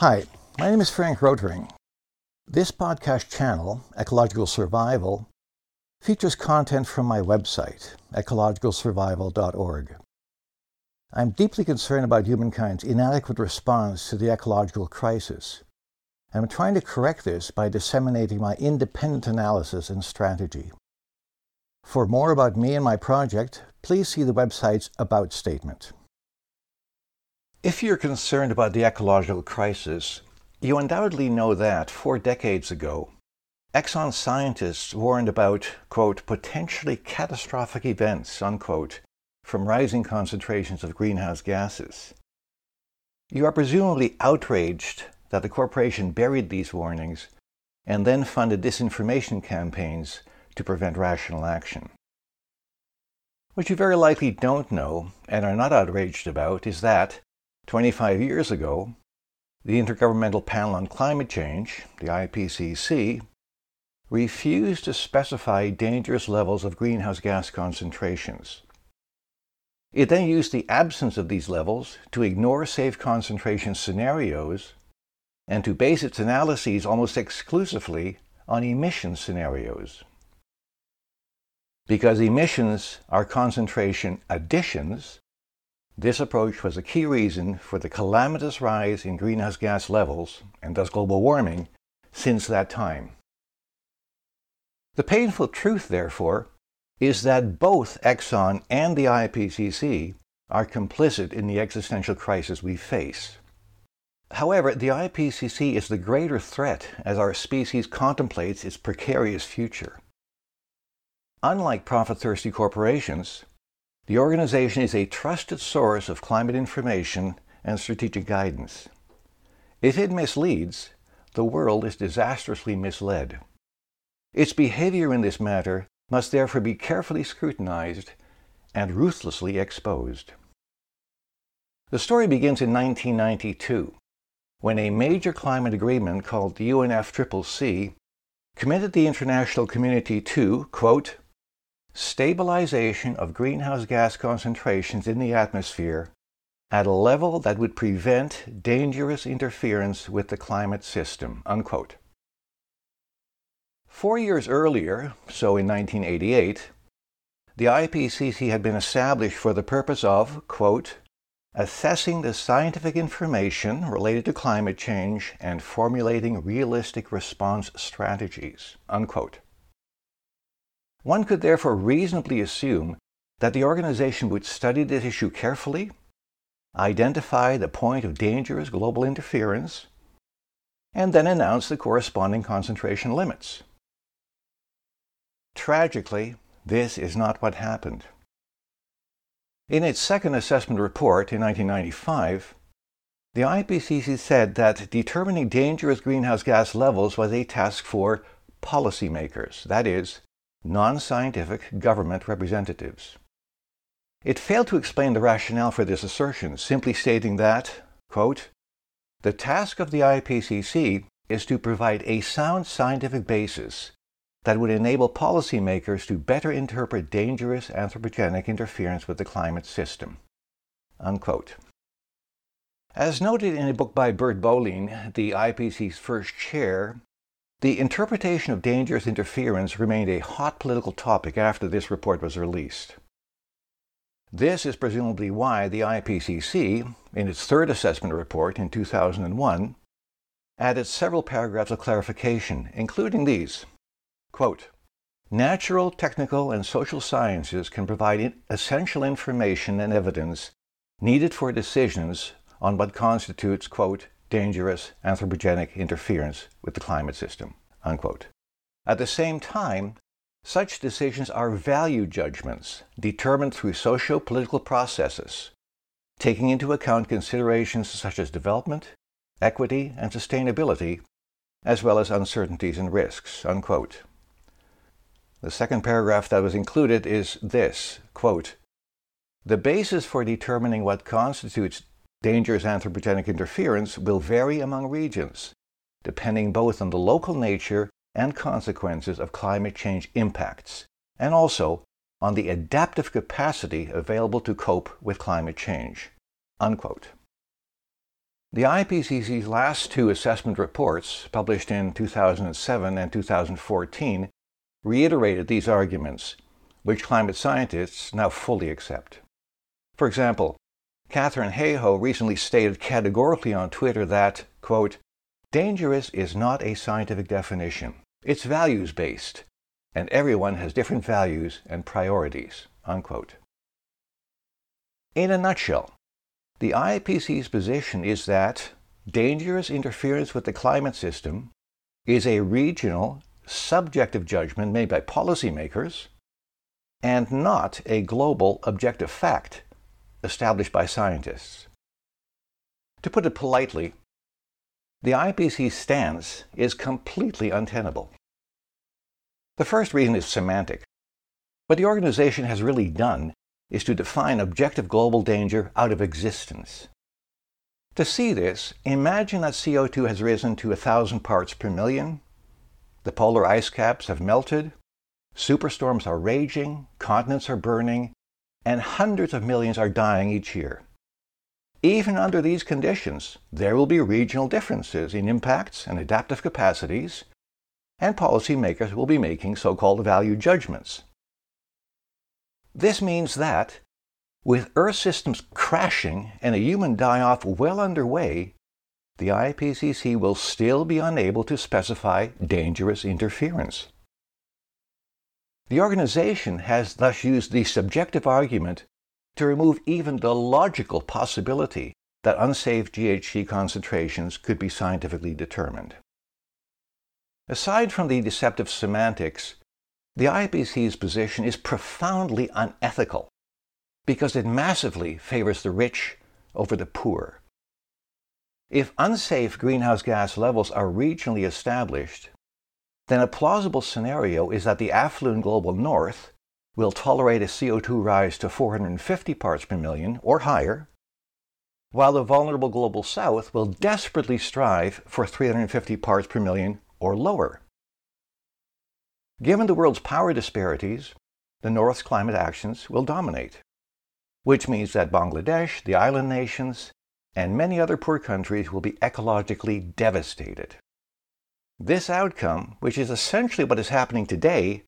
Hi, my name is Frank Rotering. This podcast channel, Ecological Survival, features content from my website, ecologicalsurvival.org. I'm deeply concerned about humankind's inadequate response to the ecological crisis, and I'm trying to correct this by disseminating my independent analysis and strategy. For more about me and my project, please see the website's About statement. If you're concerned about the ecological crisis, you undoubtedly know that four decades ago, Exxon scientists warned about, quote, potentially catastrophic events, unquote, from rising concentrations of greenhouse gases. You are presumably outraged that the corporation buried these warnings and then funded disinformation campaigns to prevent rational action. What you very likely don't know and are not outraged about is that 25 years ago, the Intergovernmental Panel on Climate Change, the IPCC, refused to specify dangerous levels of greenhouse gas concentrations. It then used the absence of these levels to ignore safe concentration scenarios and to base its analyses almost exclusively on emission scenarios. Because emissions are concentration additions, this approach was a key reason for the calamitous rise in greenhouse gas levels, and thus global warming, since that time. The painful truth, therefore, is that both Exxon and the IPCC are complicit in the existential crisis we face. However, the IPCC is the greater threat as our species contemplates its precarious future. Unlike profit thirsty corporations, the organization is a trusted source of climate information and strategic guidance. If it misleads, the world is disastrously misled. Its behavior in this matter must therefore be carefully scrutinized and ruthlessly exposed. The story begins in 1992, when a major climate agreement called the UNFCCC committed the international community to, quote, stabilization of greenhouse gas concentrations in the atmosphere at a level that would prevent dangerous interference with the climate system. Unquote. Four years earlier, so in 1988, the IPCC had been established for the purpose of, quote, assessing the scientific information related to climate change and formulating realistic response strategies, unquote. One could therefore reasonably assume that the organization would study this issue carefully, identify the point of dangerous global interference, and then announce the corresponding concentration limits. Tragically, this is not what happened. In its second assessment report in 1995, the IPCC said that determining dangerous greenhouse gas levels was a task for policymakers, that is, non scientific government representatives. It failed to explain the rationale for this assertion, simply stating that, quote, the task of the IPCC is to provide a sound scientific basis that would enable policymakers to better interpret dangerous anthropogenic interference with the climate system. Unquote. As noted in a book by Bert Bolin, the IPCC's first chair, the interpretation of dangerous interference remained a hot political topic after this report was released. This is presumably why the IPCC, in its third assessment report in 2001, added several paragraphs of clarification, including these quote, Natural, technical, and social sciences can provide essential information and evidence needed for decisions on what constitutes, quote, dangerous anthropogenic interference with the climate system. Unquote. At the same time, such decisions are value judgments determined through socio political processes, taking into account considerations such as development, equity, and sustainability, as well as uncertainties and risks. Unquote. The second paragraph that was included is this quote, The basis for determining what constitutes dangerous anthropogenic interference will vary among regions, depending both on the local nature and consequences of climate change impacts, and also on the adaptive capacity available to cope with climate change. Unquote. The IPCC's last two assessment reports, published in 2007 and 2014, reiterated these arguments, which climate scientists now fully accept. For example, Katharine Hayhoe recently stated categorically on Twitter that, quote, dangerous is not a scientific definition. It's values based, and everyone has different values and priorities, unquote. In a nutshell, the IPCC's position is that dangerous interference with the climate system is a regional, subjective judgment made by policymakers and not a global, objective fact established by scientists. To put it politely, the IPCC's stance is completely untenable. The first reason is semantic. What the organization has really done is to define objective global danger out of existence. To see this, imagine that CO2 has risen to 1,000 parts per million, the polar ice caps have melted, superstorms are raging, continents are burning, and hundreds of millions are dying each year. Even under these conditions, there will be regional differences in impacts and adaptive capacities, and policymakers will be making so called value judgments. This means that, with Earth systems crashing and a human die off well underway, the IPCC will still be unable to specify dangerous interference. The organization has thus used the subjective argument to remove even the logical possibility that unsafe GHG concentrations could be scientifically determined. Aside from the deceptive semantics, the IPCC's position is profoundly unethical because it massively favors the rich over the poor. If unsafe greenhouse gas levels are regionally established, then a plausible scenario is that the affluent global north will tolerate a CO2 rise to 450 parts per million or higher, while the vulnerable global south will desperately strive for 350 parts per million or lower. Given the world's power disparities, the North's climate actions will dominate, which means that Bangladesh, the island nations, and many other poor countries will be ecologically devastated. This outcome, which is essentially what is happening today,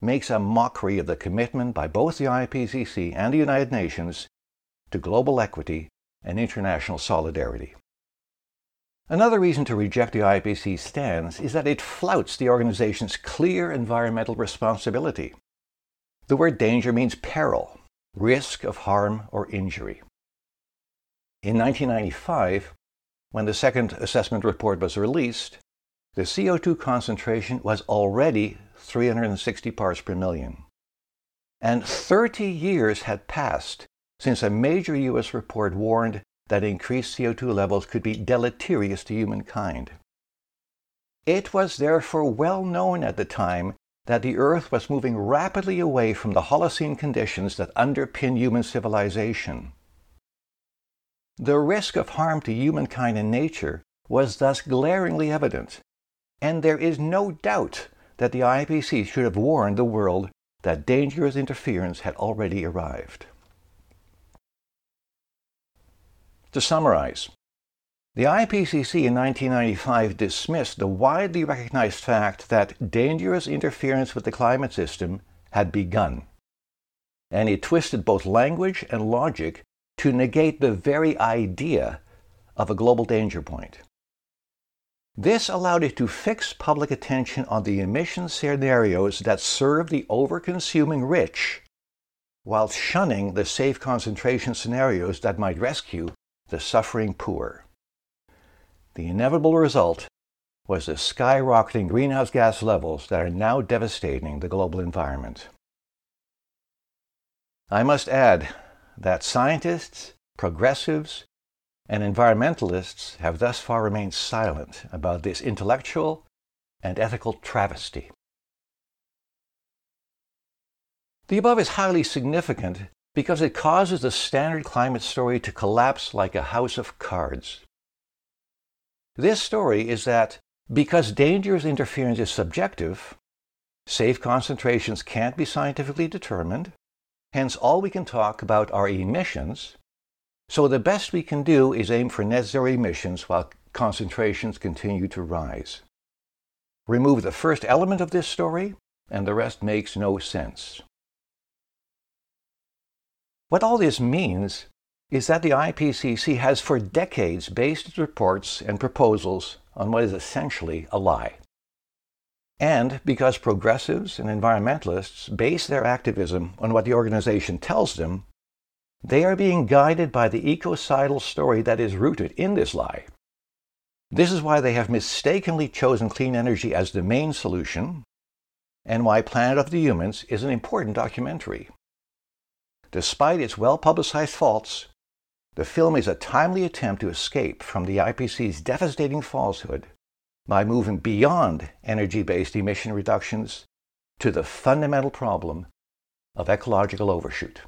makes a mockery of the commitment by both the IPCC and the United Nations to global equity and international solidarity. Another reason to reject the IPCC's stance is that it flouts the organization's clear environmental responsibility. The word danger means peril, risk of harm or injury. In 1995, when the second assessment report was released, the CO2 concentration was already 360 parts per million. And 30 years had passed since a major U.S. report warned that increased CO2 levels could be deleterious to humankind. It was therefore well known at the time that the Earth was moving rapidly away from the Holocene conditions that underpin human civilization. The risk of harm to humankind and nature was thus glaringly evident, and there is no doubt that the IPCC should have warned the world that dangerous interference had already arrived. To summarize, the IPCC in 1995 dismissed the widely recognized fact that dangerous interference with the climate system had begun, and it twisted both language and logic to negate the very idea of a global danger point. This allowed it to fix public attention on the emission scenarios that serve the overconsuming rich, while shunning the safe concentration scenarios that might rescue the suffering poor. The inevitable result was the skyrocketing greenhouse gas levels that are now devastating the global environment. I must add that scientists, progressives, and environmentalists have thus far remained silent about this intellectual and ethical travesty. The above is highly significant because it causes the standard climate story to collapse like a house of cards. This story is that because dangerous interference is subjective, safe concentrations can't be scientifically determined, hence all we can talk about are emissions, So the best we can do is aim for net zero emissions while concentrations continue to rise. Remove the first element of this story, and the rest makes no sense. What all this means is that the IPCC has for decades based its reports and proposals on what is essentially a lie. And because progressives and environmentalists base their activism on what the organization tells them, they are being guided by the ecocidal story that is rooted in this lie. This is why they have mistakenly chosen clean energy as the main solution, and why Planet of the Humans is an important documentary. Despite its well publicized faults, the film is a timely attempt to escape from the IPCC's devastating falsehood by moving beyond energy based emission reductions to the fundamental problem of ecological overshoot.